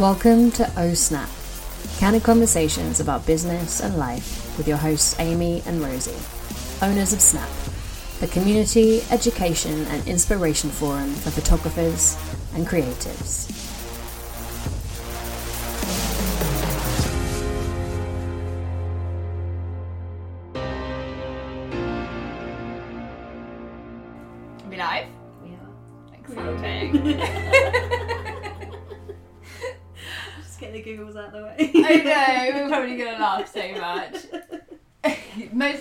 Welcome to O Snap, candid conversations about business and life with your hosts Ami and Rosie, owners of Snap, the community, education, and inspiration forum for photographers and creatives.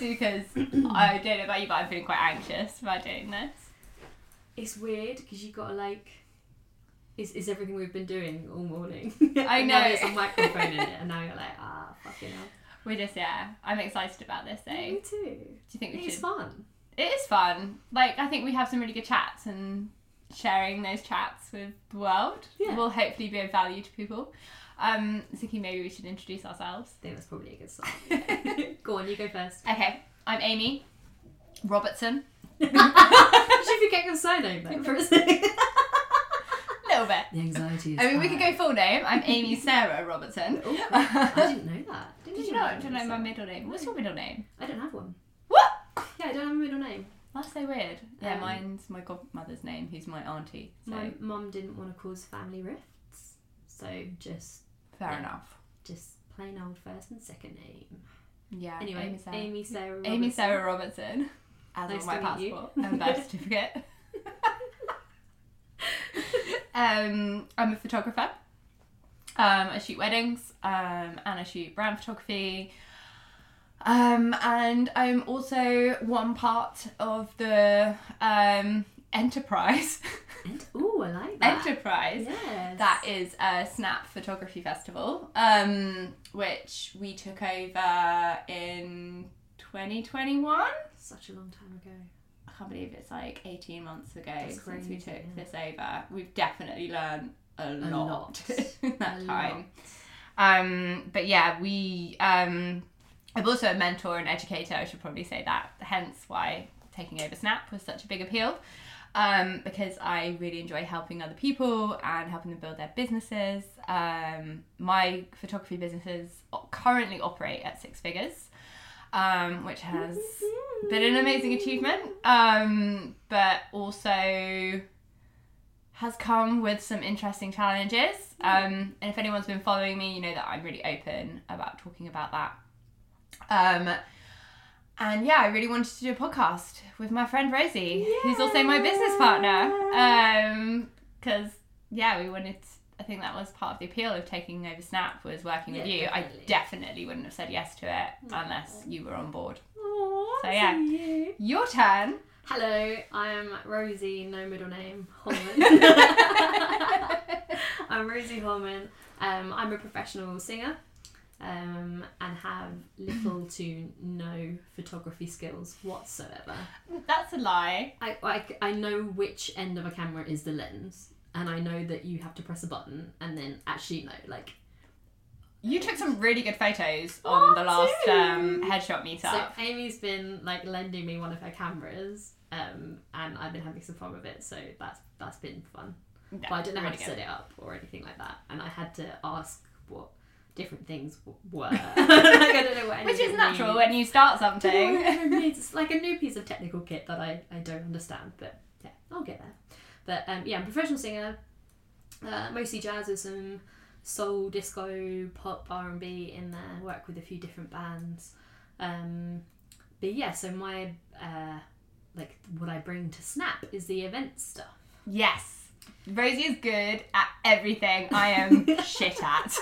Mostly because I don't know about you, but I'm feeling quite anxious about doing this. It's weird because you've gotta like. Is, is everything we've been doing all morning? I And now know. There's a microphone in it, and now you're like, ah, fucking hell. We're just, yeah, I'm excited about this though. Me too. Do you think we It's should? fun. It is fun. Like, I think we have some really good chats and sharing those chats with the world Yeah. will hopefully be of value to people. Um, thinking maybe we should introduce ourselves. I think that's probably a good start. Go on, you go first. Okay, I'm Ami Robertson. Should we get your surname though for a second? A little bit. The anxiety is. I mean, we could go full name. I'm Ami Sarah Robertson. Oh, I didn't know that. Didn't Did you know know? that Do you know my middle name? What's your middle name? I don't have one. What? Yeah, I don't have a middle name. That's so weird. Yeah, Um, mine's my godmother's name, who's my auntie. So My mum didn't want to cause family rifts, so just fair yeah. enough. just plain old first and second name. Yeah. Anyway, Ami Sarah. Ami Sarah. Ami Robertson. Sarah Robertson. As Nice on my to meet you. passport and birth certificate. um, I'm a photographer. Um, I shoot weddings um, and I shoot brand photography. Um, and I'm also one part of the um, enterprise. And, ooh, I like that. enterprise. Yes. That is a Snap Photography Festival, um, which we took over in 2021. such a long time ago. I can't believe it's like 18 months ago That's since we took yeah. this over. We've definitely learned a, A lot, lot. in that A time. Um, but yeah, we. Um, I'm also a mentor and educator. I should probably say that. Hence why taking over Snap was such a big appeal. Um, because I really enjoy helping other people and helping them build their businesses. Um, my photography businesses currently operate at six figures, um, which has been an amazing achievement, um, but also has come with some interesting challenges. Um, and if anyone's been following me, you know that I'm really open about talking about that. Um, and yeah, I really wanted to do a podcast with my friend Rosie, who's also my business partner. Because yeah, we wanted. I think that was part of the appeal of taking over Snap was working with you. definitely. I definitely wouldn't have said yes to it unless you were on board. Aw, So, yeah. you. Your turn. Hello, I'm Rosie, no middle name, Holman. I'm Rosie Holman. Um, I'm a professional singer um, and have little to no photography skills whatsoever. That's a lie. I, I, I know which end of a camera is the lens, and I know that you have to press a button and then actually no, like You took some really good photos on the last um, headshot meetup. So Amy's been like lending me one of her cameras, um, and I've been having some fun with it. So that's that's been fun. But I didn't know really how to good. set it up or anything like that, and I had to ask what different things w- were. like, I don't know what Which is natural means. when you start I don't know what something. It's like a new piece of technical kit that I, I don't understand, but yeah, I'll get there. But um, yeah, I'm a professional singer, uh, mostly jazz with some soul, disco, pop, R and B in there. Work with a few different bands. Um, but yeah, so my uh, like what I bring to Snap is the event stuff. yes. Rosie is good at everything I am shit at.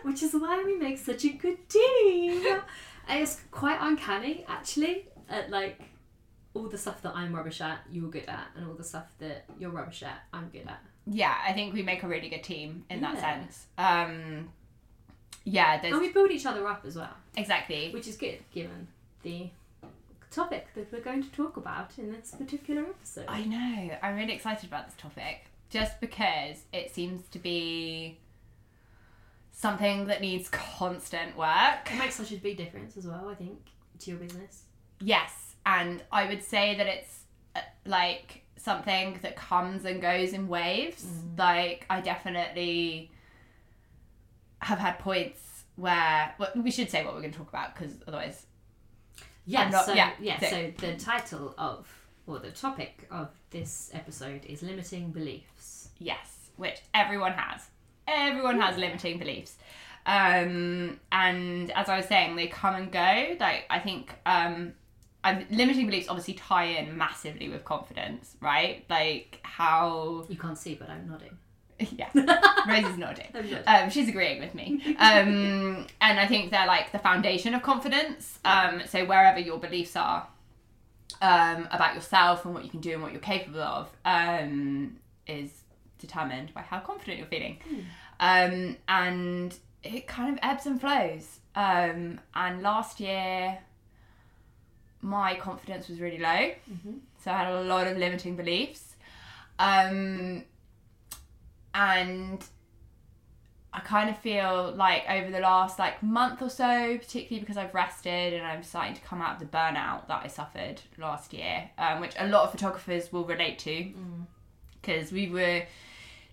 which is why we make such a good team. It's quite uncanny, actually. At like all the stuff that I'm rubbish at, you're good at, and all the stuff that you're rubbish at, I'm good at. yeah, I think we make a really good team in that sense. Um, yeah, there's And we build each other up as well, exactly. which is good given the topic that we're going to talk about in this particular episode. I know. I'm really excited about this topic just because it seems to be something that needs constant work. It makes such a big difference as well, I think, to your business. Yes, and I would say that it's uh, like something that comes and goes in waves. Like I definitely have had points where well, we should say what we're going to talk about because otherwise, Yeah, not- so yeah, yeah, so- so the title of or the topic of this episode is limiting beliefs. yes, which everyone has. Everyone has limiting beliefs. Um, and as I was saying, they come and go. Like I think um, i limiting beliefs obviously tie in massively with confidence, right? Like how You can't see, but I'm nodding. yeah, Rose is nodding. Um, she's agreeing with me. Um, and I think they're like the foundation of confidence. Um, so wherever your beliefs are um, about yourself and what you can do and what you're capable of um, is determined by how confident you're feeling. Um, and it kind of ebbs and flows. Um, and last year, my confidence was really low. So I had a lot of limiting beliefs. Um, and I kind of feel like over the last like month or so, particularly because I've rested and I'm starting to come out of the burnout that I suffered last year, um, which a lot of photographers will relate to, because we were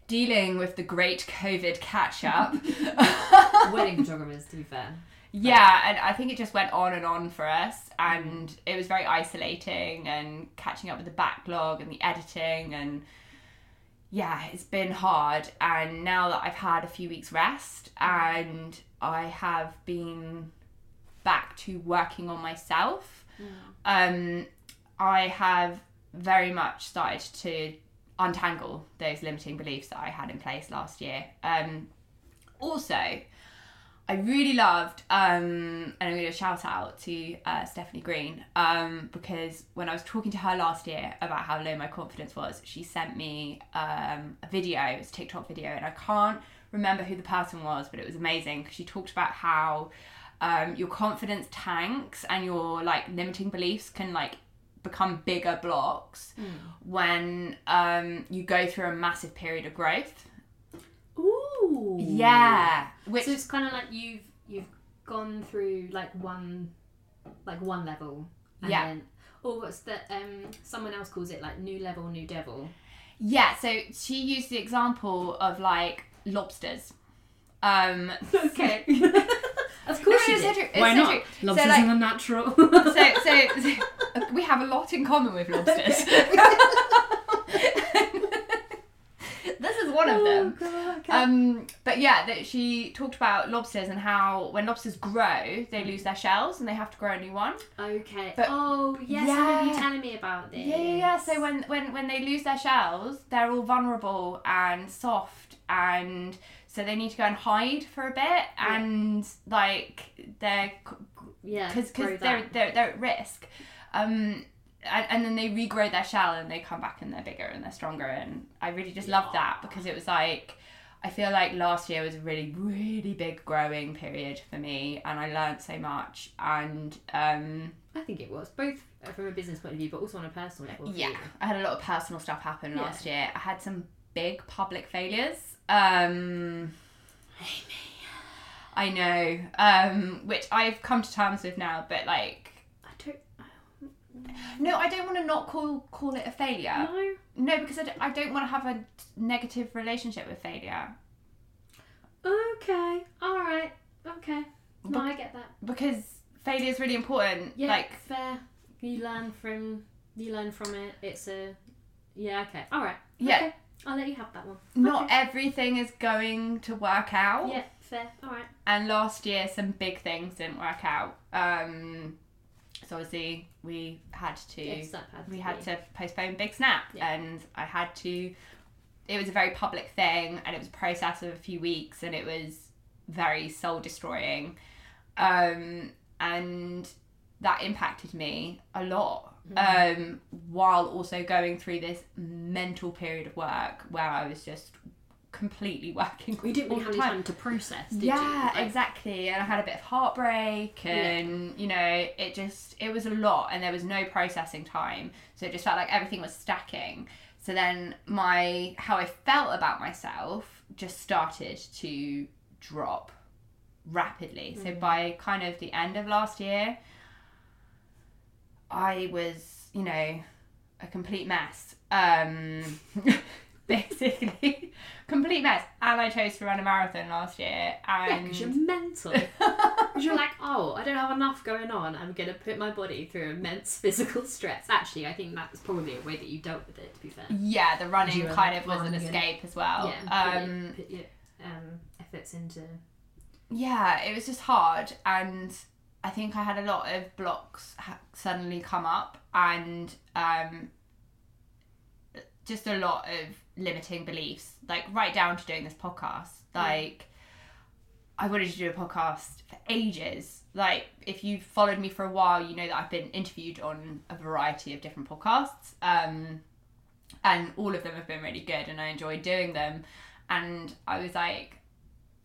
dealing with the great COVID catch up. Wedding photographers, to be fair. Yeah, and I think it just went on and on for us, and it was very isolating and catching up with the backlog and the editing, and yeah, it's been hard. And now that I've had a few weeks rest and I have been back to working on myself, um, I have very much started to untangle those limiting beliefs that I had in place last year. Um, also, I really loved, um, and I'm going to shout out to uh, Stephanie Green um, because when I was talking to her last year about how low my confidence was, she sent me um, a video, it was a TikTok video, and I can't remember who the person was, but it was amazing because she talked about how um, your confidence tanks and your like limiting beliefs can like become bigger blocks when um, you go through a massive period of growth. Ooh. Yeah, which So it's kind of like you've you've gone through like one like one level. And Yeah. Then, or what's that? um someone else calls it like new level, new devil. Yeah, so she used the example of like lobsters. Um, Okay. of course it's you so did. true, Why so not? true. Lobsters so, like, are natural. so, so, so we have a lot in common with lobsters. this is one of them. Oh, God, okay. Um, but yeah, that she talked about lobsters and how when lobsters grow, they lose their shells and they have to grow a new one. okay. but- oh yes, I remember you Yeah. telling me about this. Yeah, yeah, yeah. So when, when when they lose their shells, they're all vulnerable and soft, and so they need to go and hide for a bit, and like they're yeah, because because they're, they're they're at risk. Um, and, and then they regrow their shell and they come back and they're bigger and they're stronger. And I really just loved that because it was like, I feel like last year was a really, really big growing period for me and I learned so much. And um, I think it was both from a business point of view, but also on a personal level. yeah. I had a lot of personal stuff happen Yeah. last year. I had some big public failures. Um, I know, um, which I've come to terms with now, but like. No, I don't want to not call call it a failure. No. No, because I don't, I don't want to have a negative relationship with failure. Okay. All right. Okay. No, But- I get that. Because failure is really important. Yeah. Like, fair. You learn from you learn from it. It's a yeah. Okay. All right. Yeah. Okay. I'll let you have that one. not Okay. everything is going to work out. Yeah. Fair. All right. And last year, some big things didn't work out. Um, so obviously, we had to. Yes, had we to had be. to postpone Big Snap, Yeah. and I had to. It was a very public thing, and it was a process of a few weeks, and it was very soul destroying, um, and that impacted me a lot. Mm-hmm. Um, while also going through this mental period of work where I was just completely working. We didn't really have any time to process, did you? yeah, Like, exactly. And I had a bit of heartbreak, and you know, it just it was a lot, and there was no processing time, so it just felt like everything was stacking. So then my how I felt about myself just started to drop rapidly. So by kind of the end of last year, I was, you know, a complete mess. Um basically. Complete mess. And I chose to run a marathon last year. Yeah, And because you're mental. Because you're like, oh, I don't have enough going on. I'm going to put my body through immense physical stress. Actually, I think that's probably a way that you dealt with it, to be fair. yeah, the running kind of was an escape as well. yeah, Um, put your um, efforts into. yeah, it was just hard, and I think I had a lot of blocks ha- suddenly come up, and um, just a lot of limiting beliefs, like right down to doing this podcast. Like, I wanted to do a podcast for ages. Like, if you've followed me for a while, you know that I've been interviewed on a variety of different podcasts, um, and all of them have been really good, and I enjoyed doing them. And I was like,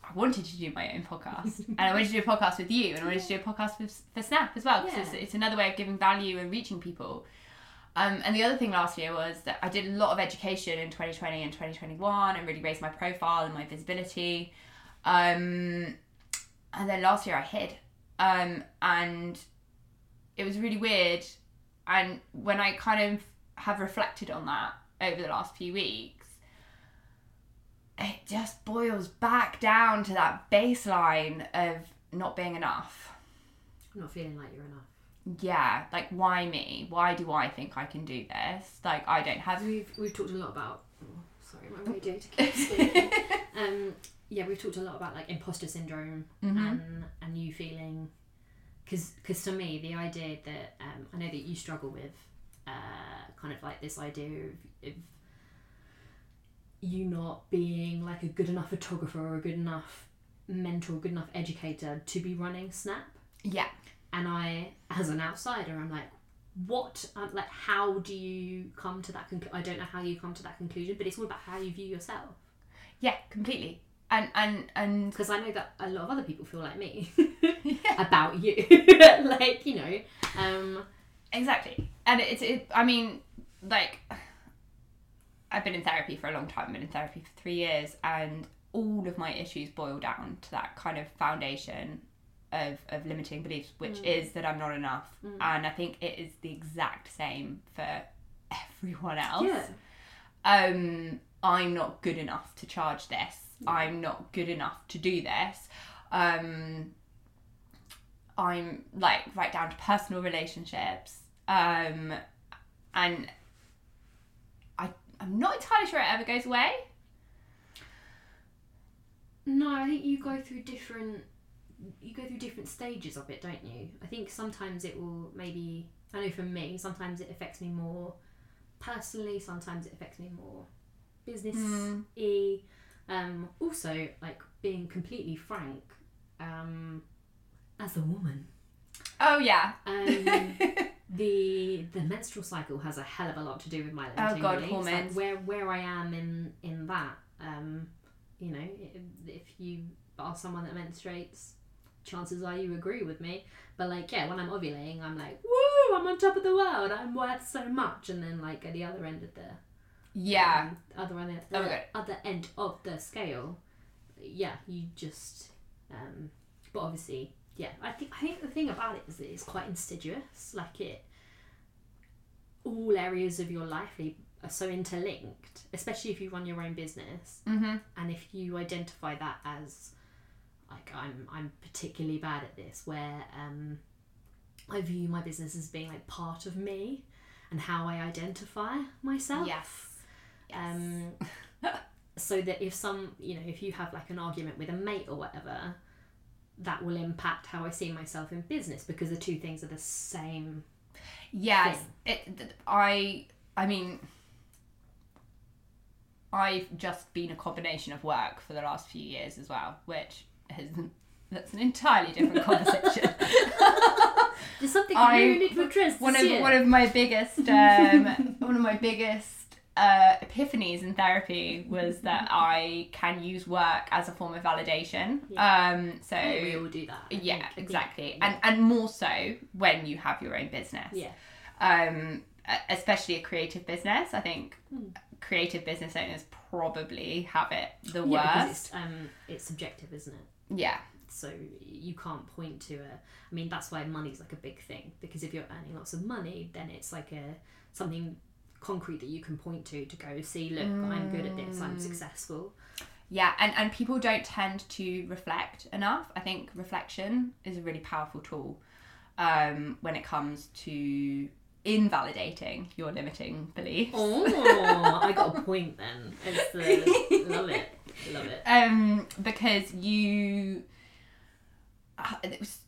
I wanted to do my own podcast, and I wanted to do a podcast with you, and I wanted to do a podcast with, for Snap as well, because Yeah. it's, it's another way of giving value and reaching people. Um, and the other thing last year was that I did a lot of education in 2020 and 2021 and really raised my profile and my visibility. Um, and then last year I hid. Um, and it was really weird. And when I kind of have reflected on that over the last few weeks, it just boils back down to that baseline of not being enough not feeling like you're enough. Yeah, like why me? Why do I think I can do this? Like I don't have. We've we've talked a lot about. Oh, sorry, my radio to keep um, yeah, we've talked a lot about like imposter syndrome Mhm. and and you feeling, because because to me the idea that um, I know that you struggle with, uh, kind of like this idea of, of you not being like a good enough photographer or a good enough mentor, good enough educator to be running Snap. Yeah, and I, as an outsider, I'm like, what? uh, Like, how do you come to that conclusion? I don't know how you come to that conclusion, but it's all about how you view yourself. yeah, completely. And and and Because I know that a lot of other people feel like me yeah, about you. like, you know, um, exactly. And it's it. I mean, like, I've been in therapy for a long time. I've been in therapy for three years, and all of my issues boil down to that kind of foundation of of limiting beliefs, which is that I'm not enough. And I think it is the exact same for everyone else. yeah. um, I'm not good enough to charge this. I'm not good enough to do this. Um, I'm like right down to personal relationships. Um, and I, I'm not entirely sure it ever goes away. No, I think you go through different you go through different stages of it, don't you? I think sometimes it will maybe I know for me, sometimes it affects me more personally, sometimes it affects me more business y. Um also like being completely frank, um as a woman. Oh yeah. Um the the menstrual cycle has a hell of a lot to do with my Oh, God. Like, hormones. where where I am in in that, um, you know, if, if you are someone that menstruates, chances are you agree with me. But like, yeah, when I'm ovulating, I'm like, woo, I'm on top of the world. I'm worth so much. And then like at the other end of the yeah. um, other end of the God. other end of the scale, yeah, you just. Um, but obviously, yeah, I think I think the thing about it is that it's quite insidious. Like it, all areas of your life are so interlinked, especially if you run your own business, Mm-hmm. and if you identify that as like I'm I'm particularly bad at this, where um, I view my business as being like part of me and how I identify myself Yes. um, so that if some you know if you have like an argument with a mate or whatever that will impact how i see myself in business because the two things are the same Yes, it, I. I mean, I've just been a combination of work for the last few years as well, which that's an entirely different conversation. there's something I- need to address one of year. one of my biggest um, one of my biggest uh, epiphanies in therapy was that I can use work as a form of validation. Um, so think we all do that I yeah, think. Exactly, yeah. and and more so when you have your own business yeah um, especially a creative business. I think Hmm. creative business owners probably have it the yeah worst. it's um it's subjective isn't it Yeah, so you can't point to a i mean that's why money's like a big thing because if you're earning lots of money then it's like a something concrete that you can point to to go see look i'm good at this i'm successful. Yeah, and, and people don't tend to reflect enough. I think reflection is a really powerful tool um, when it comes to invalidating your limiting beliefs. oh i got a point then. It's the love it love it. Um, because you uh, it was-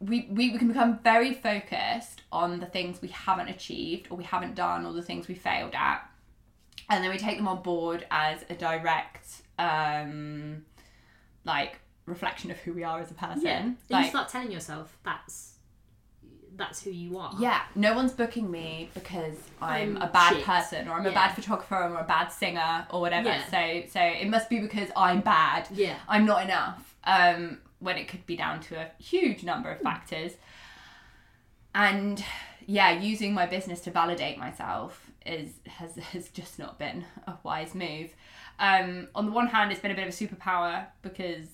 we, we we can become very focused on the things we haven't achieved or we haven't done or the things we failed at. And then we take them on board as a direct um like reflection of who we are as a person. Yeah. Like you start telling yourself that's that's who you are yeah no one's booking me because i'm, I'm a bad shit. person or i'm a bad photographer or a bad singer or whatever Yeah. so so it must be because i'm bad yeah I'm not enough. Um, when it could be down to a huge number of factors. And yeah, using my business to validate myself is has has just not been a wise move. Um, on the one hand, it's been a bit of a superpower because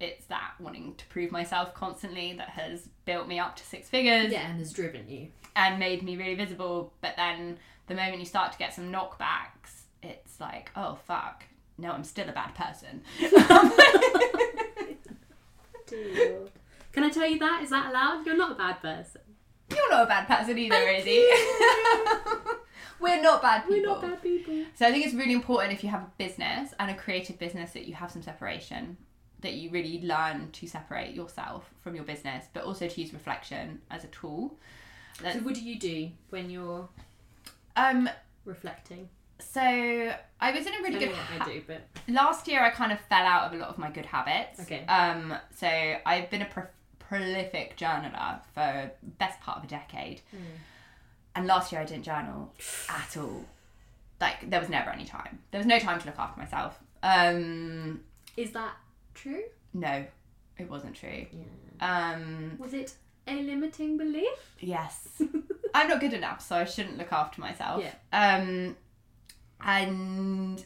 it's that wanting to prove myself constantly that has built me up to six figures yeah and has driven you and made me really visible. But then the moment you start to get some knockbacks, it's like, oh fuck, no, I'm still a bad person. can i tell you that is that allowed you're not a bad person You're not a bad person either, Thank Rosie. We're not bad people. we're not bad people So I think it's really important if you have a business and a creative business that you have some separation, that you really learn to separate yourself from your business, but also to use reflection as a tool. so what do you do when you're Um, reflecting so I was in a really good ha- i do but last year I kind of fell out of a lot of my good habits. Okay. Um, so I've been a pro- prolific journaler for best part of a decade, and last year I didn't journal at all. Like there was never any time. There was no time to look after myself. Um, is that true no, it wasn't true. yeah Um, was it a limiting belief yes, I'm not good enough, so I shouldn't look after myself. Yeah. Um, and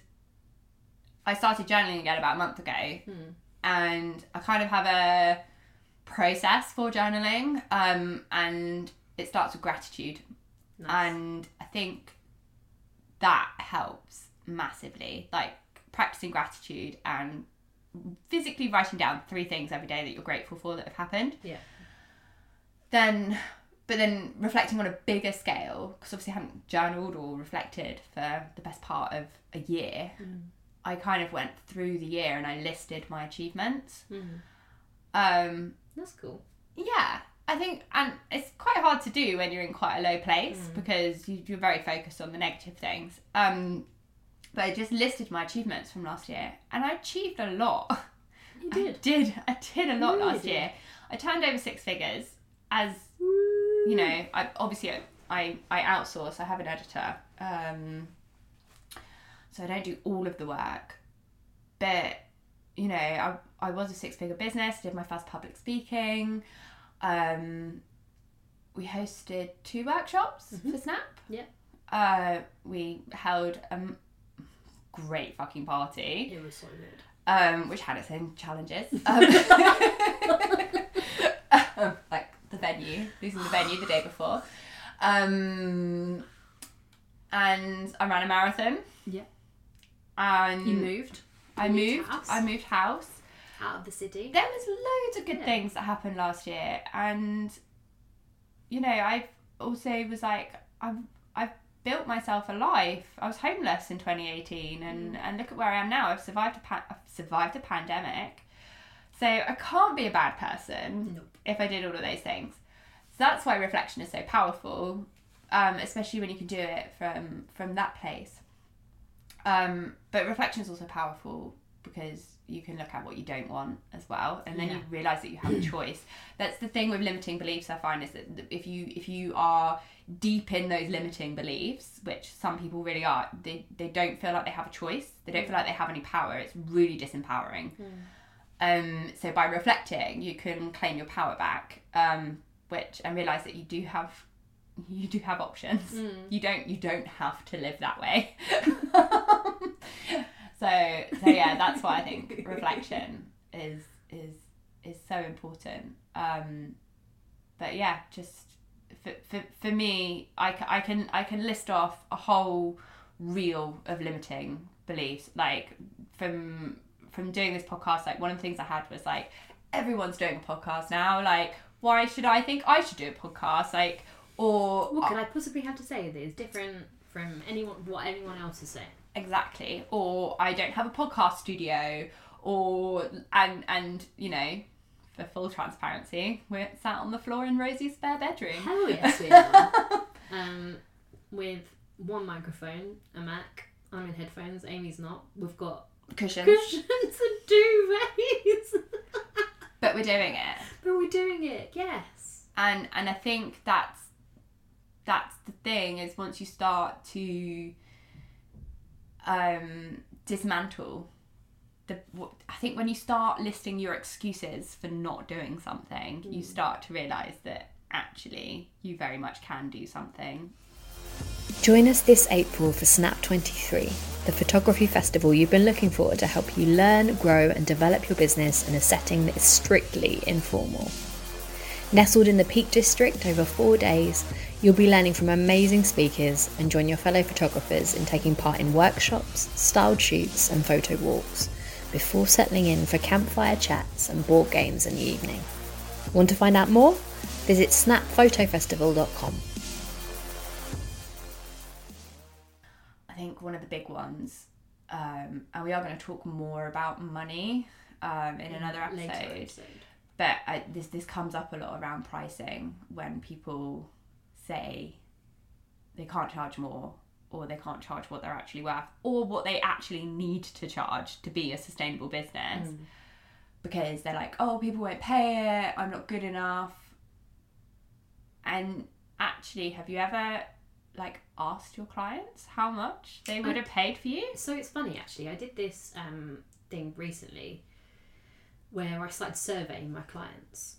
I started journaling again about a month ago, and I kind of have a process for journaling, um, and it starts with gratitude, Nice. and I think that helps massively. Like practicing gratitude and physically writing down three things every day that you're grateful for that have happened. Yeah. Then, but then reflecting on a bigger scale, because obviously I haven't journaled or reflected for the best part of a year. I kind of went through the year and I listed my achievements. Um, That's cool. yeah, I think, and it's quite hard to do when you're in quite a low place because you, you're very focused on the negative things. Um, but I just listed my achievements from last year, and I achieved a lot. You I did. did. I did a lot really last did. year. I turned over six figures. As you know, I obviously I I outsource. I have an editor, um, so I don't do all of the work. But you know, I I was a six figure business. Did my first public speaking. Um, we hosted two workshops for Snap. Yeah. Uh, we held a m- great fucking party It was so good. um, which had its own challenges. Um, um, like the venue, losing the venue the day before. Um, and I ran a marathon. Yeah. And You moved I moved moved. I moved house. out of the city. There was loads of good Yeah. things that happened last year, and you know, I also was like, I've I've built myself a life. I was homeless in 2018, and and look at where I am now. I've survived a pa- I've survived a pandemic, so I can't be a bad person Nope. if I did all of those things. So that's why reflection is so powerful, um, especially when you can do it from from that place. Um, but reflection is also powerful because you can look at what you don't want as well, and then you realize that you have a choice. That's the thing with limiting beliefs. I find is that if you if you are deep in those limiting beliefs, which some people really are, they they don't feel like they have a choice. They don't feel like they have any power. It's really disempowering. Um, so by reflecting, you can claim your power back, um, which and realize that you do have you do have options. You don't you don't have to live that way. so so yeah, that's why I think reflection is is is so important. Um, but yeah, just for, for, for me, I, I can I can list off a whole reel of limiting beliefs. Like from from doing this podcast, like one of the things I had was like everyone's doing a podcast now. Like why should I think I should do a podcast? Like or What could I possibly have to say that is different from anyone what anyone else is saying? exactly or i don't have a podcast studio or and and you know for full transparency we're sat on the floor in rosie's spare bedroom Hell yes, we are. um, with one microphone, a Mac. I'm in headphones. Ami's not. We've got cushions cushions and duvets. but we're doing it but we're doing it. Yes. and and i think that's that's the thing is once you start to um dismantle the i think when you start listing your excuses for not doing something you mm. start to realize that actually you very much can do something. Join us this April for Snap 23, the photography festival you've been looking for to help you learn, grow, and develop your business in a setting that is strictly informal. Nestled in the Peak District over four days, you'll be learning from amazing speakers and join your fellow photographers in taking part in workshops, styled shoots, and photo walks before settling in for campfire chats and board games in the evening. Want to find out more? Visit snapphotofestival.com. I think one of the big ones, um, and we are going to talk more about money um, in another Later episode. episode. But I, this this comes up a lot around pricing when people say they can't charge more or they can't charge what they're actually worth or what they actually need to charge to be a sustainable business because they're like oh people won't pay it i'm not good enough and actually have you ever like asked your clients how much they would have paid for you So it's funny actually. I did this um, thing recently where I started surveying my clients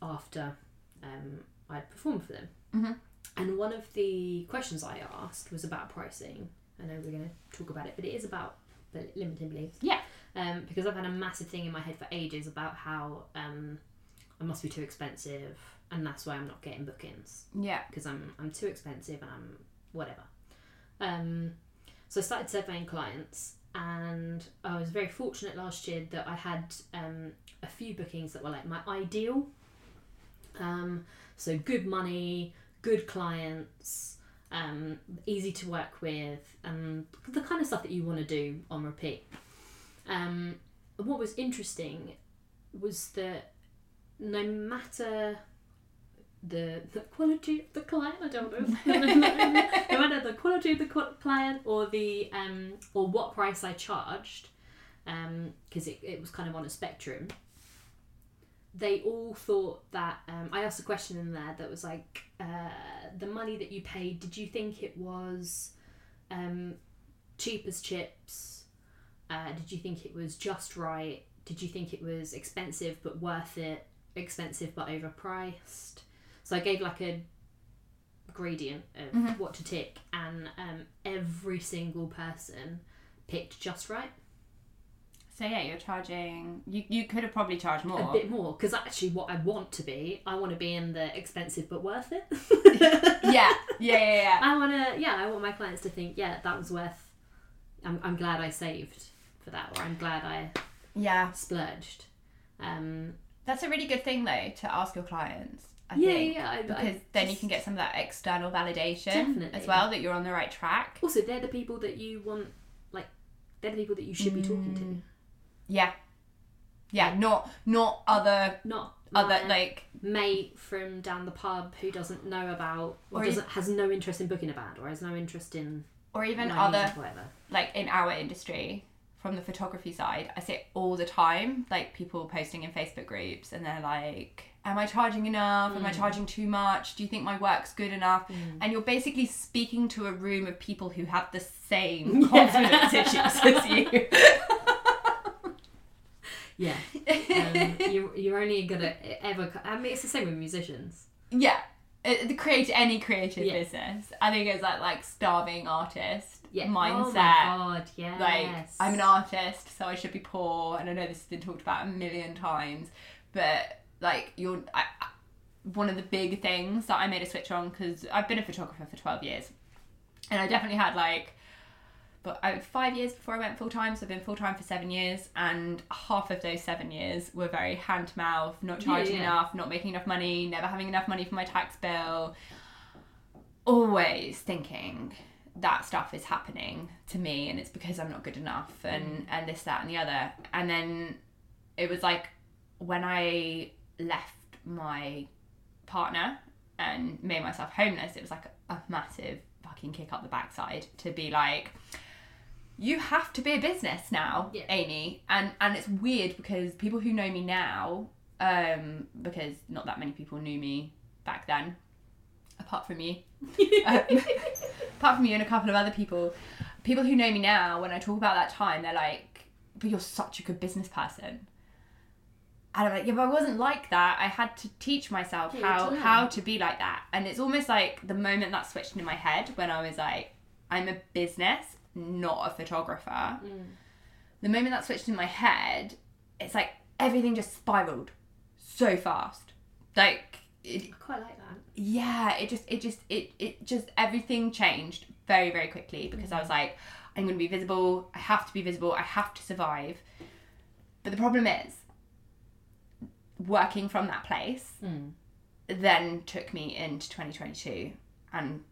after um, I'd performed for them. Mhm. And one of the questions I asked was about pricing. I know we're going to talk about it, but it is about the limiting beliefs. Yeah. Um, because I've had a massive thing in my head for ages about how um, I must be too expensive, and that's why I'm not getting bookings yeah because I'm I'm too expensive and I'm whatever. Um, so I started surveying clients, and I was very fortunate last year that I had um, a few bookings that were like my ideal. Um, so good money, good clients, um, easy to work with, and the kind of stuff that you want to do on repeat. Um, what was interesting was that no matter the, the quality of the client, I don't know, no matter the quality of the client or the um, or what price I charged, because it, it was kind of on a spectrum. They all thought that um, I asked a question in there that was like, uh, the money that you paid. Did you think it was um, cheap as chips? Uh, did you think it was just right? Did you think it was expensive but worth it? Expensive but overpriced? So I gave like a gradient of what to tick, and um, every single person picked just right. So yeah you're charging you, you could have probably charged more A bit more because actually, what I want to be, I want to be in the expensive but worth it. yeah yeah yeah yeah I want to, yeah, I want my clients to think, yeah, that was worth. I'm, I'm glad I saved for that, or I'm glad I yeah splurged. Um, That's a really good thing though to ask your clients. I yeah, think. yeah, I, Because I then you can get some of that external validation Definitely. as well that you're on the right track. Also, they're the people that you want, like, they're the people that you should be talking Mm. to, Yeah. Yeah, not not other not other like mate from down the pub who doesn't know about or, Or doesn't has no interest in booking a band or has no interest in or even other whatever. like in our industry from the photography side, I see it all the time, like people posting in Facebook groups and they're like, Am I charging enough? Am I mm. charging too much? Do you think my work's good enough? Mm. And you're basically speaking to a room of people who have the same confidence issues as you. Yeah, um, you're only gonna ever. I mean, it's the same with musicians. Yeah. The create any creative Yeah. business. I think it's like like starving artist Yeah, mindset. Oh my god, yes. like I'm an artist, so I should be poor. And I know this has been talked about a million times, but like you're, I, I- one of the big things that I made a switch on because I've been a photographer for 12 years. And I definitely had like, but I five years before I went full time. So I've been full time for seven years. And half of those seven years were very hand to mouth, not Yeah, charging yeah. enough, not making enough money, never having enough money for my tax bill. Always thinking that stuff is happening to me and it's because I'm not good enough and, mm-hmm. and this, that, and the other. And then it was like when I left my partner and made myself homeless, it was like a, a massive fucking kick up the backside to be like, you have to be a business now, Yeah. Ami. And and it's weird because people who know me now, um, because not that many people knew me back then, apart from you, um, apart from you and a couple of other people, people who know me now, when I talk about that time, they're like, "But you're such a good business person." And I'm like, yeah, but I wasn't like that. I had to teach myself Yeah, how how to be like that. And it's almost like the moment that switched in my head when I was like, I'm a business, not a photographer. Mm. The moment that switched in my head, it's like everything just spiraled so fast. Like it, I quite like that. yeah it just it just it it just everything changed very very quickly because i was mm. like i'm going to be visible i have to be visible i have to survive but the problem is working from that place mm. then took me into 2022 and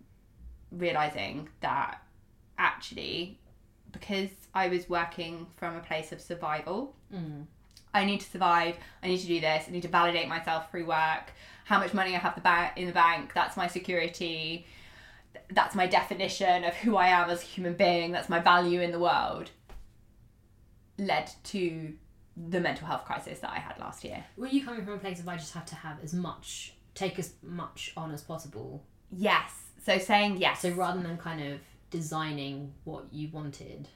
realizing that actually because i was working from a place of survival mm. I need to survive. I need to do this. I need to validate myself through work. How much money I have the ba- in the bank. That's my security. That's my definition of who I am as a human being. That's my value in the world. Led to the mental health crisis that I had last year. Were you coming from a place of I just have to have as much, take as much on as possible? Yes. So saying yes. So rather than kind of designing what you wanted,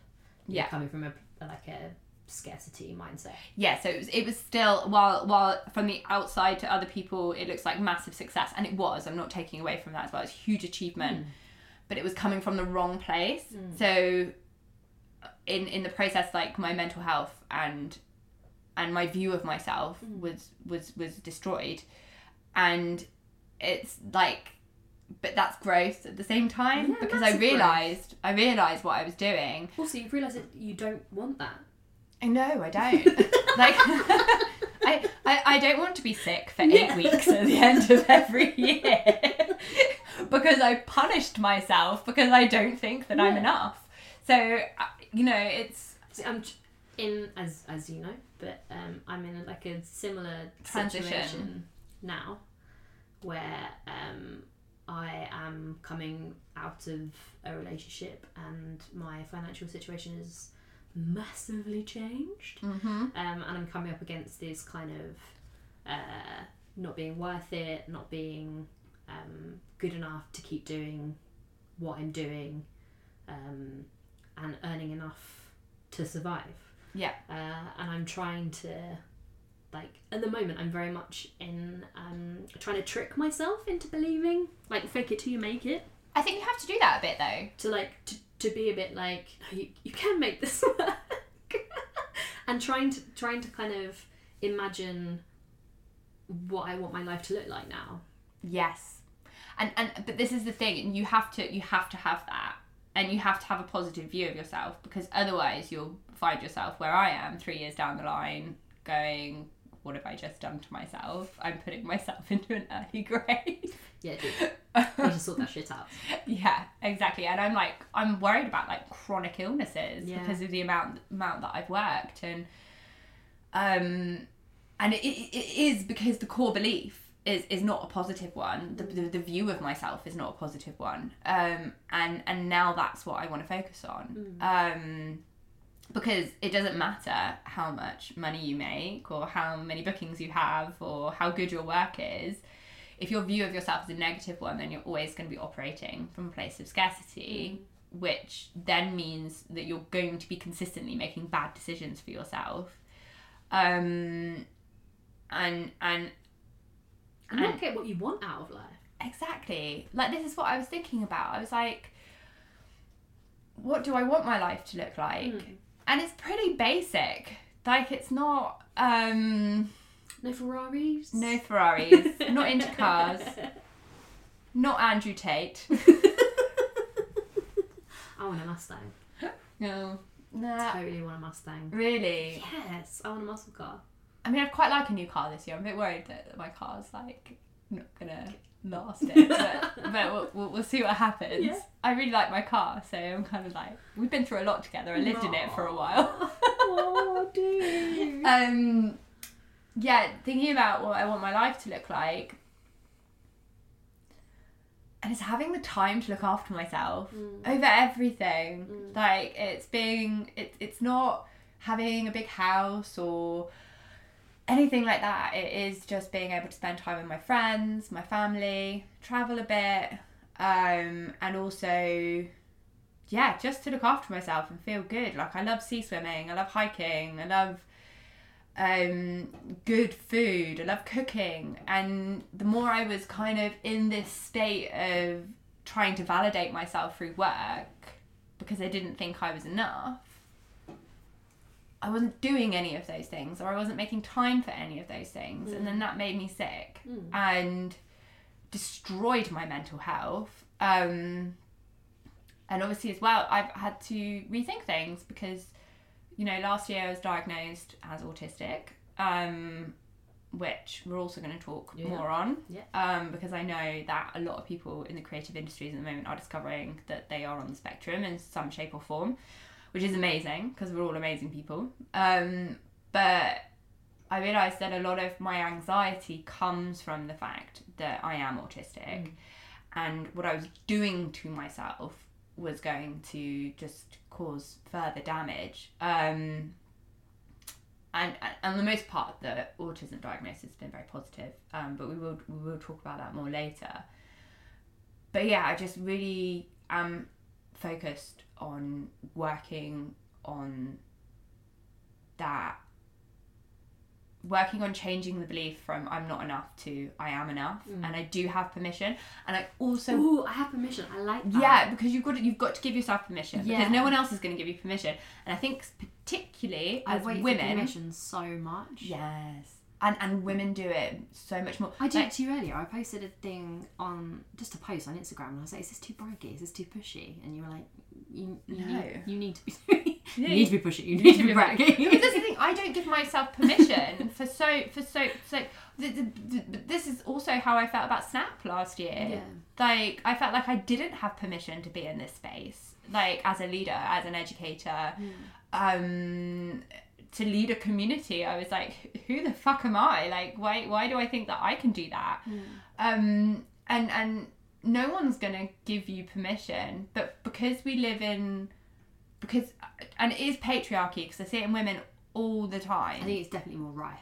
you're Yeah. coming from a like a scarcity mindset. yeah so it was it was still while while from the outside to other people it looks like massive success and it was i'm not taking away from that as well it's a huge achievement hmm. but it was coming from the wrong place. Hmm. So in in the process like my mental health and and my view of myself hmm. was was was destroyed. And it's like but that's growth at the same time Yeah, because i growth. realized i realized what i was doing Also, you realise that you don't want that. I know, I don't. like, I, I, I don't want to be sick for eight Yeah. weeks at the end of every year because I punished myself because I don't think that I'm enough. So, uh, you know, it's See, I'm in as as you know, but um, I'm in like a similar Transition. situation now, where um, I am coming out of a relationship and my financial situation is massively changed, mm-hmm. um, and I'm coming up against this kind of uh, not being worth it, not being um, good enough to keep doing what I'm doing, um, and earning enough to survive. Yeah. Uh, and I'm trying to, like, at the moment, I'm very much in um, trying to trick myself into believing, like, fake it till you make it. I think you have to do that a bit though. To like to, to be a bit like "No, you, you can make this work, and trying to trying to kind of imagine what I want my life to look like now. Yes. And and but this is the thing, you have to you have to have that. And you have to have a positive view of yourself because otherwise you'll find yourself where I am 3 years down the line going what have I just done to myself? I'm putting myself into an early grave. Yeah, dude, I just sort that shit out. yeah, exactly. And I'm like I'm worried about like chronic illnesses Yeah. because of the amount amount that I've worked and um and it, it, it is because the core belief is, is not a positive one the, the, the view of myself is not a positive one um and and now that's what i want to focus on um because it doesn't matter how much money you make or how many bookings you have or how good your work is if your view of yourself is a negative one then you're always going to be operating from a place of scarcity which then means that you're going to be consistently making bad decisions for yourself. Um and and And not get what you want out of life. exactly. Like this is what i was thinking about. I was like what do i want my life to look like? Mm. And it's pretty basic like it's not um No Ferraris. No Ferraris. not into cars. Not Andrew Tate. I want a Mustang. No. Nah. Totally want a Mustang. Really? Yes, I want a muscle car. I mean, I'd quite like a new car this year. I'm a bit worried that my car's like not gonna last it, but, but we'll, we'll, we'll see what happens. Yeah. I really like my car, so I'm kind of like we've been through a lot together. I lived in it for a while. oh, dude. um, yeah, thinking about what I want my life to look like, and it's having the time to look after myself over everything. Like it's being, it, it's not having a big house or anything like that. It is just being able to spend time with my friends, my family, travel a bit, um, and also, yeah, just to look after myself and feel good. Like I love sea swimming, I love hiking, I love um, good food, I love cooking, and the more I was kind of in this state of trying to validate myself through work because I didn't think I was enough. I wasn't doing any of those things or I wasn't making time for any of those things. And then that made me sick and destroyed my mental health. Um, and obviously, as well, I've had to rethink things because, you know, last year I was diagnosed as autistic, um, which we're also going to talk Yeah. more on. Yeah. Um, because I know that a lot of people in the creative industries at the moment are discovering that they are on the spectrum in some shape or form, which is amazing because we're all amazing people. Um, but I realised that a lot of my anxiety comes from the fact that I am autistic, and what I was doing to myself was going to just cause further damage. Um, and and the most part, the autism diagnosis has been very positive. Um, but we will we will talk about that more later. But yeah, I just really am focused on working on that working on changing the belief from I'm not enough to I am enough mm. and I do have permission and I also Ooh, I have permission. I like that. yeah because you've got to, you've got to give yourself permission Yeah. because no one else is going to give you permission and I think particularly I as women permission so much. yes and and women do it so much more I did Like, it to you earlier. I posted a thing on just a post on Instagram, and I was like, "Is this too braggy? Is this too pushy?" And you were like, "You, you, No. need, you need to be, you Yeah, need to be pushy. You need to be braggy." but that's the thing. I don't give myself permission for so for so so. th- th- th- This is also how I felt about Snap last year. Yeah. Like I felt like I didn't have permission to be in this space. Like as a leader, as an educator, um, to lead a community. I was like, who the fuck am I? Like, why why do I think that I can do that? Um, and and no one's gonna give you permission, but because we live in because and it is patriarchy because I see it in women all the time I think it's definitely more rife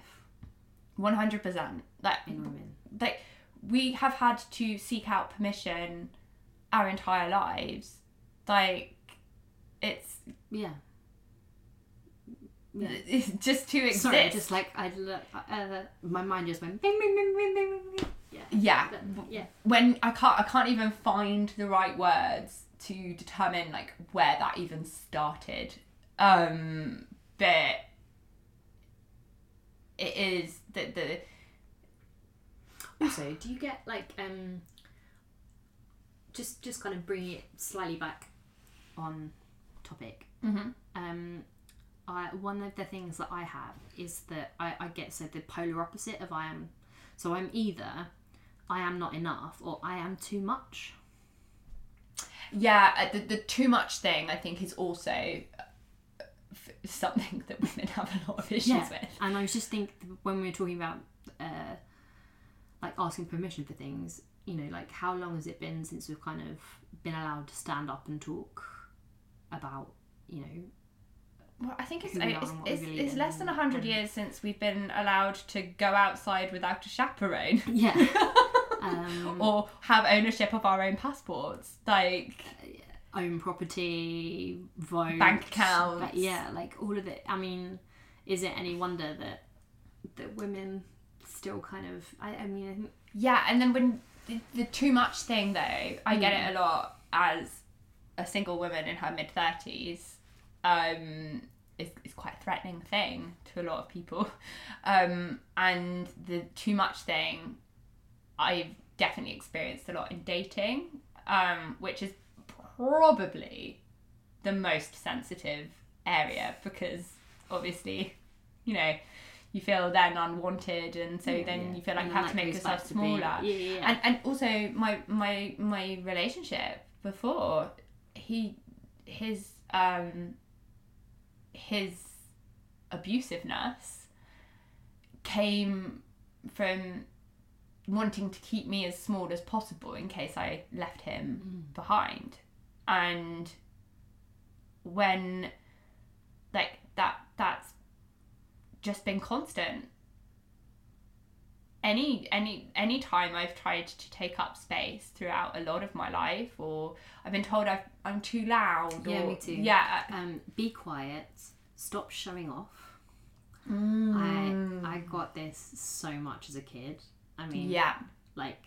One hundred percent. Like in women. like we have had to seek out permission our entire lives. Like it's Yeah. Yeah. just to exist. Sorry, just like I look, uh, my mind just went. Bing, bing, bing, bing, bing, bing. Yeah. yeah. But, yeah. when I can't I can't even find the right words to determine like where that even started. Um but it is the the Also, do you get like um just just kind of bring it slightly back on topic. Mhm. Um, I one of the things that I have is that I, I get so the polar opposite of I am. So I'm either I am not enough or I am too much. yeah uh, the, the too much thing I think is also uh, f- something that women have a lot of issues Yeah. with. And I was just think when we were talking about uh, like asking permission for things, you know, like how long has it been since we've kind of been allowed to stand up and talk about, you know, Well, I think it's Who we uh, are it's, it's, it's less than and- hundred years since we've been allowed to go outside without a chaperone. yeah, um, or have ownership of our own passports. Like, own property, vote, Bank accounts. yeah, like all of it. I mean, is it any wonder that that women still kind of? I, I mean, yeah, and then when the, the too much thing, though, I get it a lot as a single woman in her mid 30s, um, is, is quite a threatening thing to a lot of people. Um, and the too much thing, I've definitely experienced a lot in dating, um, which is probably the most sensitive area because obviously, you know, you feel then unwanted and so Yeah, then yeah. you feel like And you have to make yourself to smaller. yeah, yeah. And and also my my my relationship before he his um his abusiveness came from wanting to keep me as small as possible in case I left him mm. behind. And when like that that's just been constant any any any time I've tried to take up space throughout a lot of my life, or I've been told I've, I'm too loud. Yeah, or, me too. Yeah, um, be quiet. Stop showing off. Mm. I I got this so much as a kid. I mean, yeah, like,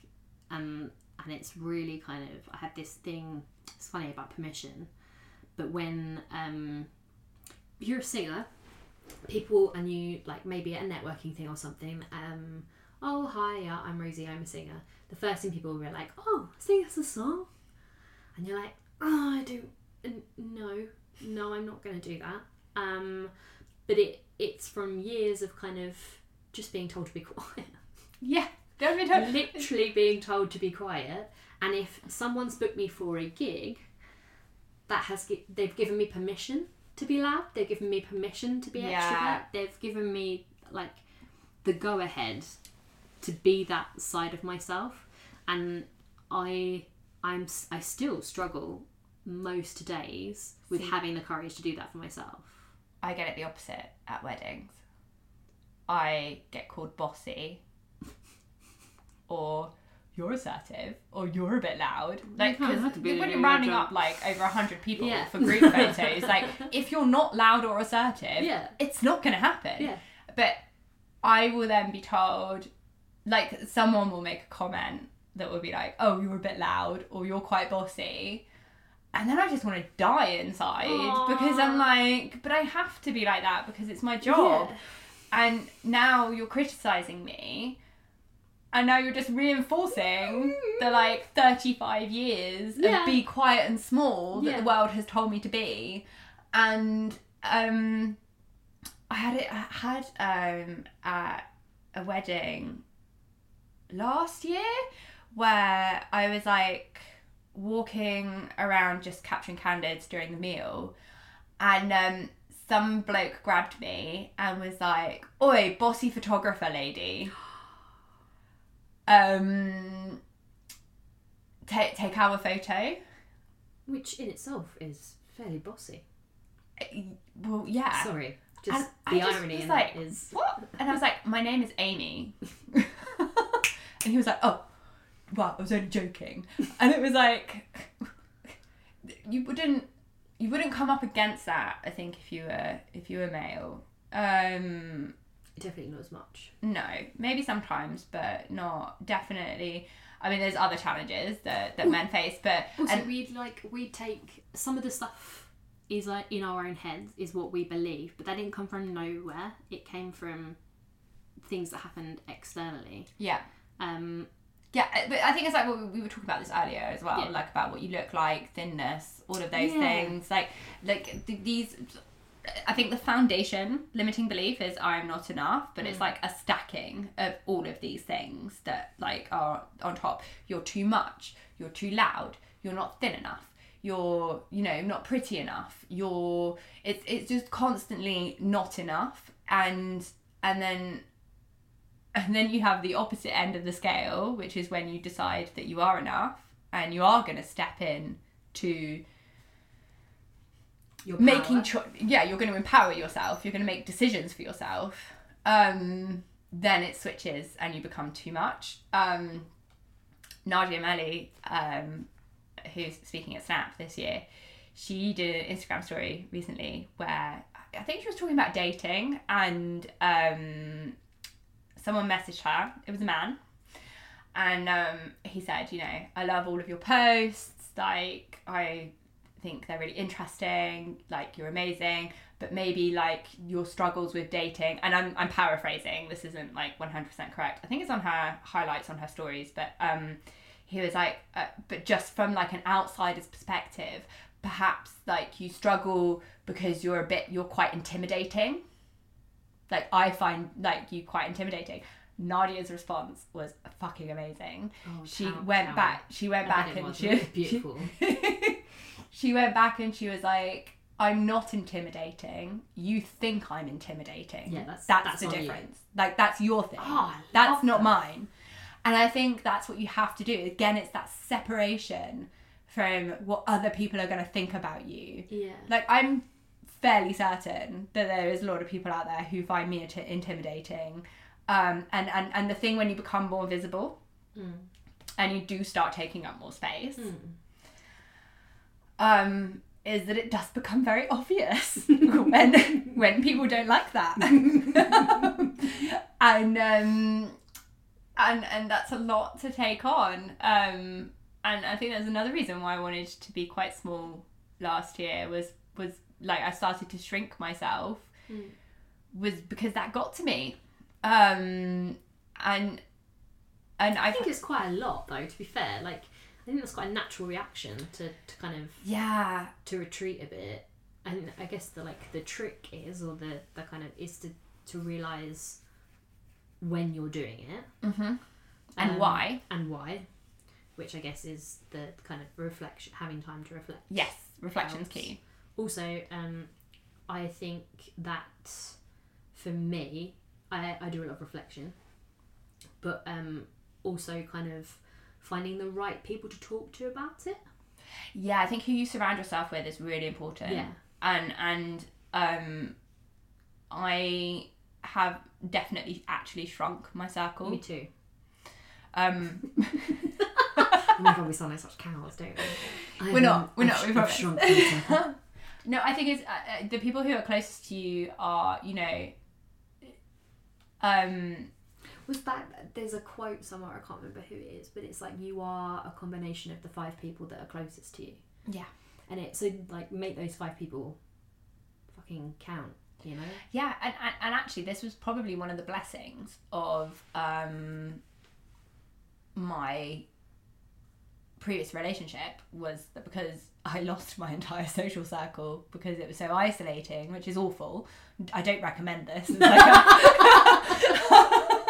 and and it's really kind of I had this thing. It's funny about permission, but when um, you're a singer, people and you like maybe at a networking thing or something. Um, oh hi, yeah, I'm Rosie. I'm a singer. The first thing people will be like, oh, sing us a song, and you're like, oh, I don't. n- No, no, I'm not going to do that. Um, but it it's from years of kind of just being told to be quiet yeah. Don't be told. literally being told to be quiet and if someone's booked me for a gig that has they've given me permission to be loud they've given me permission to be Yeah. extrovert they've given me like the go ahead to be that side of myself and i i'm i still struggle most days with See. having the courage to do that for myself I get it the opposite at weddings. I get called bossy, or you're assertive, or you're a bit loud. Like, because when you're rounding up like over a hundred people Yeah. for group photos, like if you're not loud or assertive, Yeah. it's not going to happen. Yeah. But I will then be told, like, someone will make a comment that will be like, "Oh, you're a bit loud," or "You're quite bossy." And then I just want to die inside because I'm like, but I have to be like that because it's my job. Yeah. And now you're criticizing me. And now you're just reinforcing the like 35 years Yeah. of be quiet and small that Yeah. the world has told me to be. And um, I had it. I had um, at a wedding last year where I was like walking around just capturing candidates during the meal, and um, some bloke grabbed me and was like, "Oi, bossy photographer lady." Um, take take our photo. which in itself is fairly bossy Well, yeah. sorry just And I the just irony was in like, is what? And I was like, my name is Ami. and he was like, oh, well, I was only joking. And it was like, you wouldn't, you wouldn't come up against that. I think if you were, if you were male. Um, definitely not as much no, maybe sometimes, but not definitely. I mean, there's other challenges that, that men face, but Also, and we'd like we take some of the stuff is like in our own heads is what we believe, but that didn't come from nowhere. It came from things that happened externally. yeah, Um, Yeah, uh, but I think it's like what we- we were talking about this earlier as well, Yeah. like about what you look like, thinness, all of those Yeah. things. Like, like th- these. I think the foundation limiting belief is I'm not enough, but Mm. it's like a stacking of all of these things that like are on top. You're too much. You're too loud. You're not thin enough. You're you know not pretty enough. You're it's it's just constantly not enough, and and then and then you have the opposite end of the scale, which is when you decide that you are enough and you are going to step in to your making cho- yeah, you're going to empower yourself. You're going to make decisions for yourself. Um, then it switches and you become too much. Um, Nadia Melli, um, who's speaking at Snap this year, she did an Instagram story recently where I think she was talking about dating and um, someone messaged her. It was a man. And um, he said, you know, I love all of your posts. Like, I think they're really interesting, like you're amazing, but maybe like your struggles with dating, and I'm, I'm paraphrasing, this isn't like 100% correct. I think it's on her highlights on her stories, but um, he was like, uh, but just from like an outsider's perspective, perhaps like you struggle because you're a bit, you're quite intimidating. Like I find like you quite intimidating. Nadia's response was fucking amazing. Oh, she went back. She went I back and was. she, was beautiful. she went back and she was like, "I'm not intimidating. You think I'm intimidating. Yeah, that's- that's, that's the on you." difference. Like that's your thing. Oh, that's not that. mine." And I think that's what you have to do. Again, it's that separation from what other people are going to think about you. Yeah. Like I'm fairly certain that there is a lot of people out there who find me int- intimidating. Um, and, and, and the thing when you become more visible Mm. and you do start taking up more space, Mm. um, is that it does become very obvious when when people don't like that, and um, and and that's a lot to take on. Um, and I think there's another reason why I wanted to be quite small last year was was like I started to shrink myself Mm. was because that got to me, um, and and I I think it's quite a lot, though. To be fair, like I think that's quite a natural reaction to, to kind of yeah to retreat a bit. And I guess the like the trick is, or the the kind of is to to realize when you're doing it mm-hmm. and Um, why and why, which I guess is the kind of reflection, having time to reflect. yes reflection's helps. key Also, um, I think that for me, I, I do a lot of reflection, but um, also kind of finding the right people to talk to about it. Yeah, I think who you surround yourself with is really important. Yeah. And and um I have definitely actually shrunk my circle. Me too. Um Oh my god, we sound like such cows, don't we? We're not, we're not, we I've promise. shrunk. no, I think it's uh, uh, the people who are closest to you are, you know, um Was that there's a quote somewhere I can't remember who it is, but it's like you are a combination of the five people that are closest to you, yeah. and it so like make those five people fucking count, you know? Yeah, and, and, and actually, this was probably one of the blessings of um, my previous relationship was that because I lost my entire social circle because it was so isolating, which is awful. I don't recommend this. Like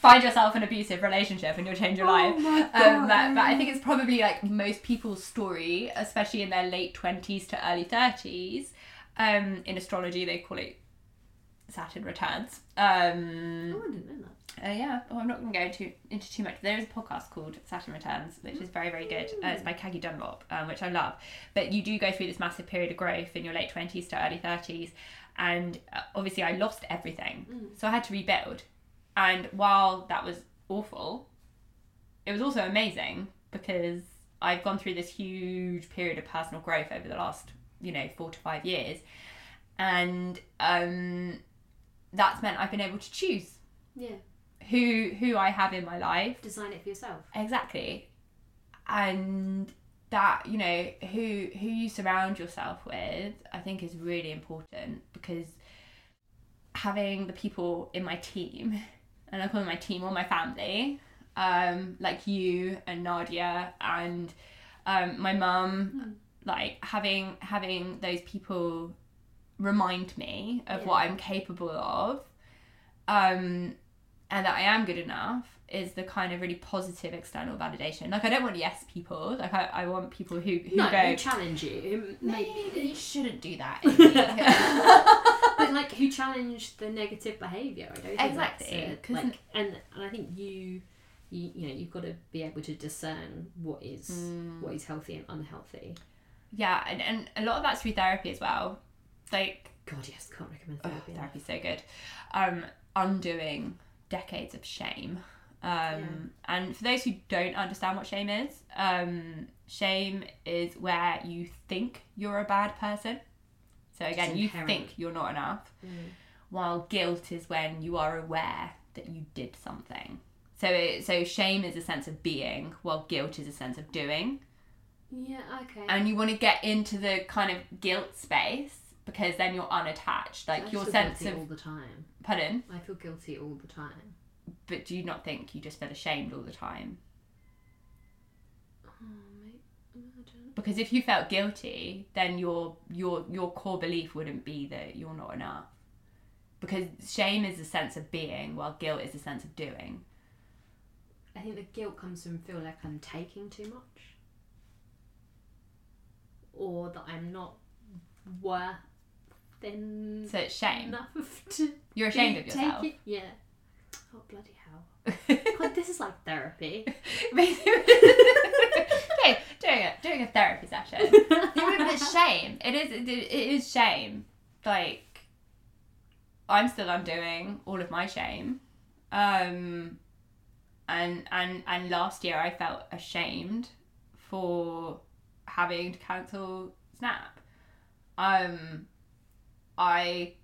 Find yourself an abusive relationship and you'll change your life. Um, but, but I think it's probably like most people's story, especially in their late 20s to early 30s. Um, in astrology, they call it Saturn returns. Um, Oh, I didn't know that. Uh, yeah, oh, I'm not going to go too, into too much. There is a podcast called Saturn Returns, which is very, very good. Uh, it's by Caggie Dunlop, um, which I love. But you do go through this massive period of growth in your late 20s to early 30s. And uh, obviously, I lost everything. So I had to rebuild. And while that was awful, it was also amazing because I've gone through this huge period of personal growth over the last, you know, four to five years. And um, that's meant I've been able to choose Yeah, who who I have in my life design it for yourself. exactly and that you know who who you surround yourself with I think is really important because having the people in my team and I call them my team or my family um like you and Nadia and um my mum like having having those people remind me of Yeah. what I'm capable of um and that I am good enough is the kind of really positive external validation. Like I don't want yes people. Like I, I want people who, who no, go who challenge you. maybe Maybe, you shouldn't do that. but like who challenge the negative behaviour. I don't think Exactly. 'cause Like, and and I think you, you, you know, you've got to be able to discern what is Mm. what is healthy and unhealthy. yeah, and, and a lot of that's through therapy as well. Like God, yes, can't recommend oh, therapy. enough. therapy's so good. Um, undoing decades of shame. Um, And for those who don't understand what shame is, um, shame is where you think you're a bad person. So again, you think you're not enough. Mm. while guilt is when you are aware that you did something. So it, so shame is a sense of being, while guilt is a sense of doing. Yeah. Okay. and you want to get into the kind of guilt space because then you're unattached. I Like your feel sense guilty of all the time. pardon, I feel guilty all the time. but do you not think you just feel ashamed all the time? Oh, mate. Because if you felt guilty, then your your your core belief wouldn't be that you're not enough. Because shame is a sense of being, while guilt is a sense of doing. I think the guilt comes from feel like I'm taking too much, or that I'm not worth en- So it's shame. enough to You're ashamed of take yourself. it. Yeah. Oh bloody hell! God, this is like therapy. Okay, doing it, doing a therapy session. It's shame. It is. It, it is shame. Like, I'm still undoing all of my shame. Um, and and and last year I felt ashamed for having to cancel Snap. Um, I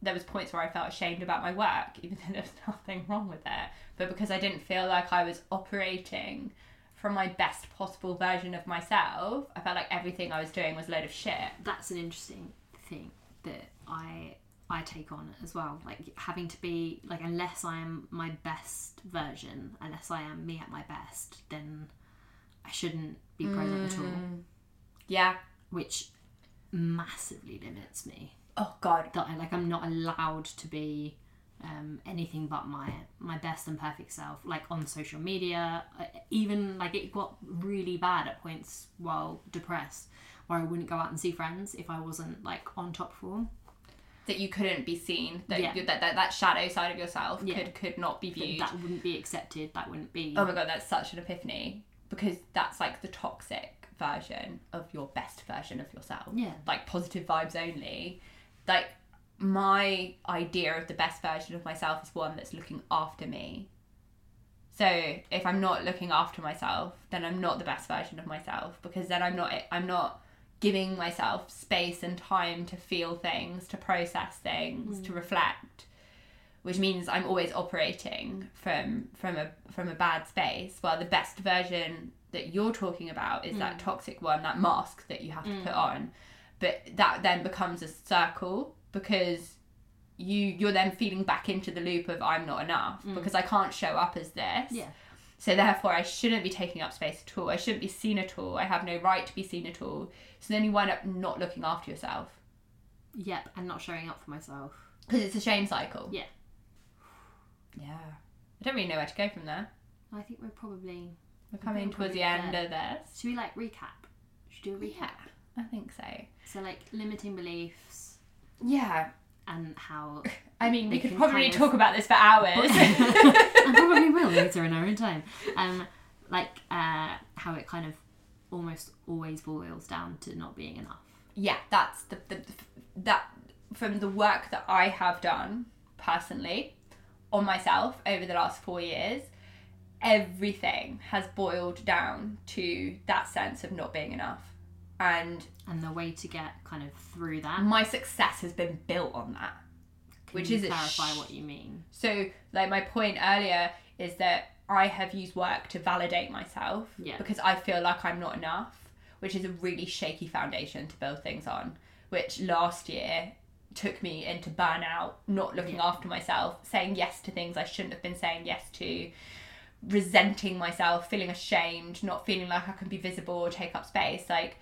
there was points where I felt ashamed about my work, even though there was nothing wrong with it. But because I didn't feel like I was operating from my best possible version of myself, I felt like everything I was doing was a load of shit. That's an interesting thing that I I take on as well. Like having to be like unless I am my best version, unless I am me at my best, then I shouldn't be present at all. Mm. Yeah. Which massively limits me. Oh God. That I like I'm not allowed to be um, anything but my my best and perfect self. Like on social media, uh, even like it got really bad at points while depressed, where I wouldn't go out and see friends if I wasn't like on top form. That you couldn't be seen. That Yeah. you, that, that that shadow side of yourself Yeah. could could not be That, viewed. that wouldn't be accepted. That wouldn't be. Oh my god, that's such an epiphany because that's like the toxic version of your best version of yourself. Yeah. Like positive vibes only. Like my idea of the best version of myself is one that's looking after me. So if I'm not looking after myself, then I'm not the best version of myself because then I'm not I'm not giving myself space and time to feel things, to process things, to hmm. reflect which means I'm always operating from from a from a bad space. While the best version that you're talking about is that hmm. toxic one, that mask that you have to put hmm. on. But that then becomes a circle because you you're then feeding back into the loop of I'm not enough mm. because I can't show up as this. Yeah. So therefore I shouldn't be taking up space at all. I shouldn't be seen at all. I have no right to be seen at all. So then you wind up not looking after yourself Yep, and not showing up for myself. because it's a shame cycle. Yeah. Yeah. I don't really know where to go from there. I think we're probably. We're coming towards the end there. of this. Should we like recap? Should we do a recap? I think so. So like limiting beliefs Yeah. and how I mean, we could probably kind of- talk about this for hours. and probably will later in our own time. Um, like uh, how it kind of almost always boils down to not being enough. yeah, that's the, the, the that from the work that I have done personally on myself over the last four years. Everything has boiled down to that sense of not being enough, and And the way to get kind of through that. my success has been built on that. Can which you is clarify sh- what you mean? So, like my point earlier is that I have used work to validate myself Yeah. because I feel like I'm not enough, which is a really shaky foundation to build things on. Which last year took me into burnout, not looking Yeah. after myself, saying yes to things I shouldn't have been saying yes to, resenting myself, feeling ashamed, not feeling like I can be visible or take up space. Like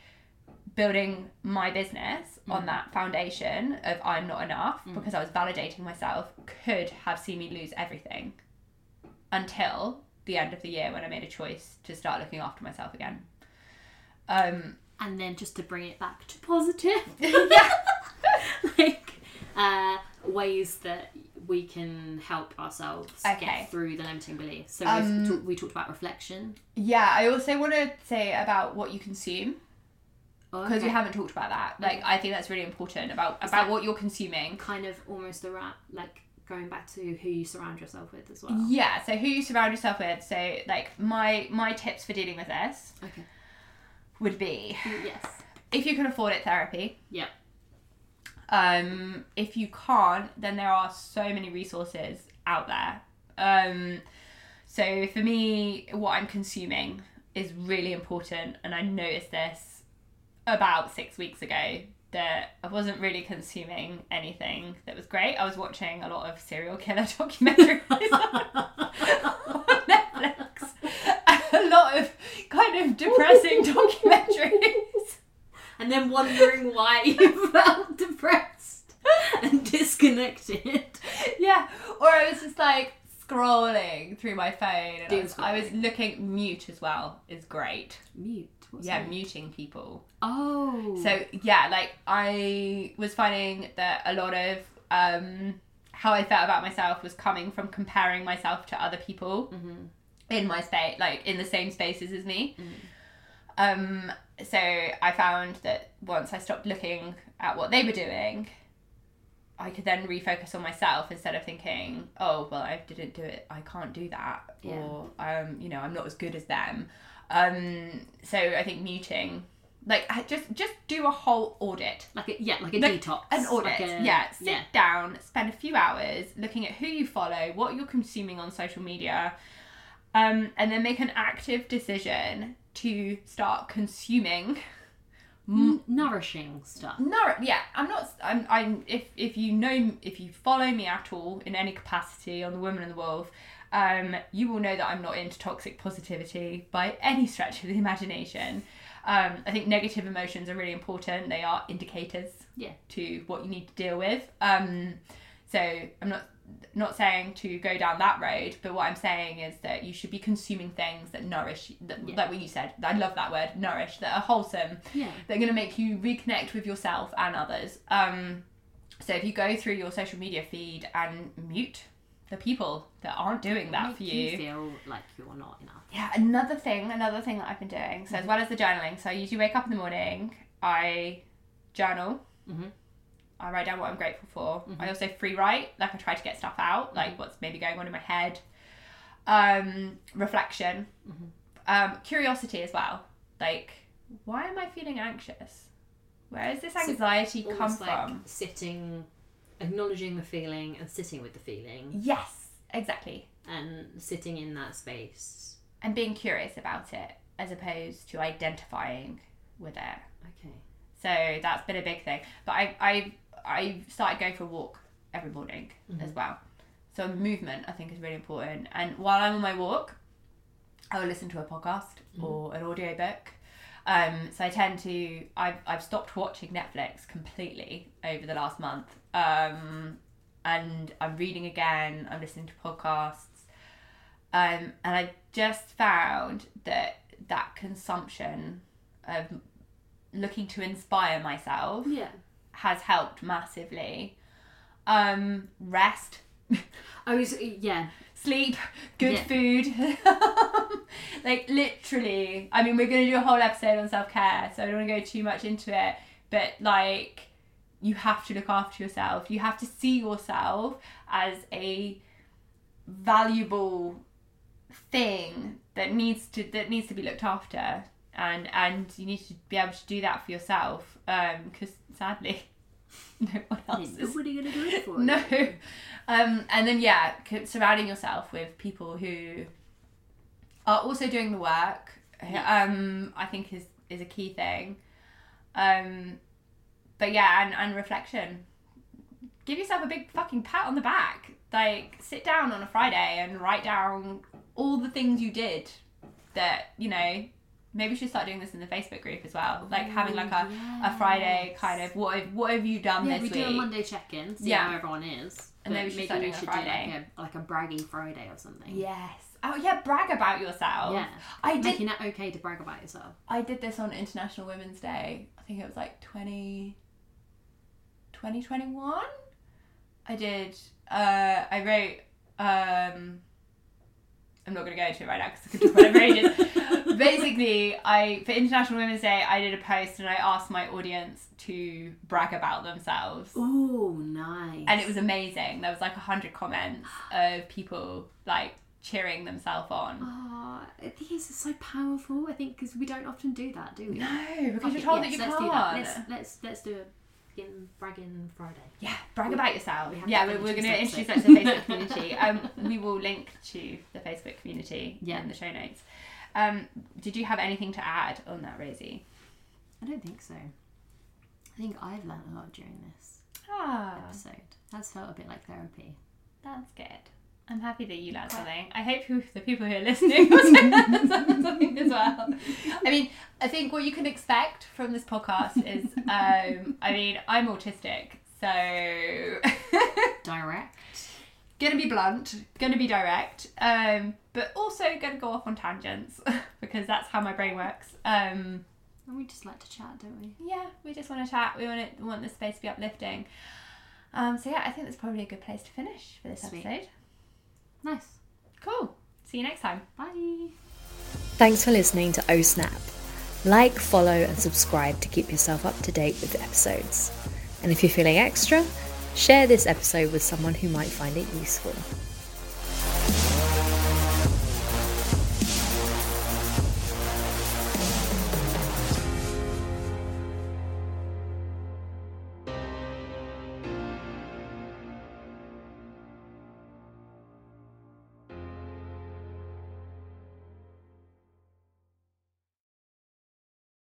building my business on that foundation of I'm not enough because I was validating myself could have seen me lose everything until the end of the year when I made a choice to start looking after myself again. Um, And then just to bring it back to positive, yeah. like uh, ways that we can help ourselves Okay. get through the limiting beliefs. So Um, we talked about reflection. Yeah, I also want to say about what you consume Oh, because we okay. haven't talked about that. Like, I think that's really important about about what you're consuming. kind of almost around like going back to who you surround yourself with as well. Yeah, so who you surround yourself with. So, like, my my tips for dealing with this Okay. would be Yes. if you can afford it, therapy. Yeah. Um, if you can't, then there are so many resources out there. Um, so for me, what I'm consuming is really important, and I noticed this about six weeks ago that I wasn't really consuming anything that was great. I was watching a lot of serial killer documentaries on Netflix, a lot of kind of depressing documentaries. and then wondering why you felt depressed and disconnected. Yeah, or I was just like scrolling through my phone, and I was, I was looking mute as well. Is great. Mute. What's yeah, that? muting people. Oh. So yeah, like I was finding that a lot of um, how I felt about myself was coming from comparing myself to other people Mhm. in my space, like in the same spaces as me. Mhm. Um, so I found that once I stopped looking at what they were doing, I could then refocus on myself instead of thinking, oh well, I didn't do it, I can't do that, Yeah. or um, you know, I'm not as good as them. Um, so I think muting, like just just do a whole audit, like a, yeah, like a Like detox. an audit. Like a- yeah, sit yeah. down, spend a few hours looking at who you follow, what you're consuming on social media, um, and then make an active decision to start consuming. Nourishing stuff. No, yeah, I'm not. I'm. I'm. If if you know, if you follow me at all in any capacity on the Woman and the Wolf, um, you will know that I'm not into toxic positivity by any stretch of the imagination. Um, I think negative emotions are really important. They are indicators Yeah. to what you need to deal with. Um, so I'm not not saying to go down that road, but what I'm saying is that you should be consuming things that nourish, that, Yeah. like what you said. I love that word, nourish, that are wholesome, Yeah. they're going to make you reconnect with yourself and others. Um, so if you go through your social media feed and mute the people that aren't doing that Make for you you. feel like you're not enough. Yeah, another thing, another thing that I've been doing. So as well as the journaling, so I usually wake up in the morning, I journal. Mhm. I write down what I'm grateful for. Mhm. I also free write, like I try to get stuff out, like what's maybe going on in my head. Um, reflection, Mhm. um, curiosity as well. Like, why am I feeling anxious? Where does this So anxiety come Almost like from? sitting, acknowledging the feeling and sitting with the feeling Yes, exactly. and sitting in that space. And being curious about it as opposed to identifying with it. Okay. So that's been a big thing. But I I I started going for a walk every morning mm-hmm. as well. So movement I think is really important. And while I'm on my walk, I will listen to a podcast mm-hmm. or an audiobook. Um, so I tend to I've I've stopped watching Netflix completely over the last month. Um, and I'm reading again, I'm listening to podcasts. Um, and I just found that that consumption of looking to inspire myself Yeah. has helped massively. Um, rest, I was yeah. Sleep, good Yeah. food. like literally, I mean, we're gonna do a whole episode on self care, so I don't want to go too much into it. But like, you have to look after yourself. You have to see yourself as a valuable thing that needs to that needs to be looked after, and and you need to be able to do that for yourself. Um, because sadly, no one else is Nobody gonna do it for no. Um, and then yeah, surrounding yourself with people who are also doing the work. Um, I think is is a key thing. Um, but yeah, and and reflection. Give yourself a big fucking pat on the back. Like sit down on a Friday and write down all the things you did. That you know. Maybe we should start doing this in the Facebook group as well. Like having like a, a Friday kind of what have, what have you done Yeah, this we week? We do a Monday check-in, see Yeah. how everyone is. And then we should start doing a Friday. do like a, like a braggy Friday or something. Yes. Oh yeah, brag about yourself. Yeah. I did Making it okay to brag about yourself. I did this on International Women's Day. I think it was like 20 2021. I did uh I wrote um I'm not going to go into it right now because I could talk about it for ages. Basically, I for International Women's Day, I did a post and I asked my audience to brag about themselves. Oh, nice. and it was amazing. There was like a hundred comments of people like cheering themselves on. Oh, these are so powerful. I think because we don't often do that, do we? No, because you're told yes, that you let's can't. do that. Let's let's let's do a in bragging Friday. Yeah, brag about yourself. we Yeah, we're, we're going to introduce that to the Facebook community. Um, we will link to the Facebook community Yeah. in the show notes. Um, did you have anything to add on that, Rosie? I don't think so. I think I've learned a lot during this Ah, episode. That's felt a bit like therapy. that's good. I'm happy that you learned something. I hope who, the people who are listening also learned something as well. I mean, I think what you can expect from this podcast is, um, I mean, I'm autistic, so Direct. gonna be blunt, gonna be direct, um, but also gonna go off on tangents because that's how my brain works. Um, And we just like to chat, don't we? yeah, we just want to chat. We want it, want the space to be uplifting. Um, so yeah, I think that's probably a good place to finish for this Sweet. episode. Nice. Cool. See you next time. Bye. Thanks for listening to Oh Snap. Like, follow, and subscribe to keep yourself up to date with the episodes. And if you're feeling extra, share this episode with someone who might find it useful.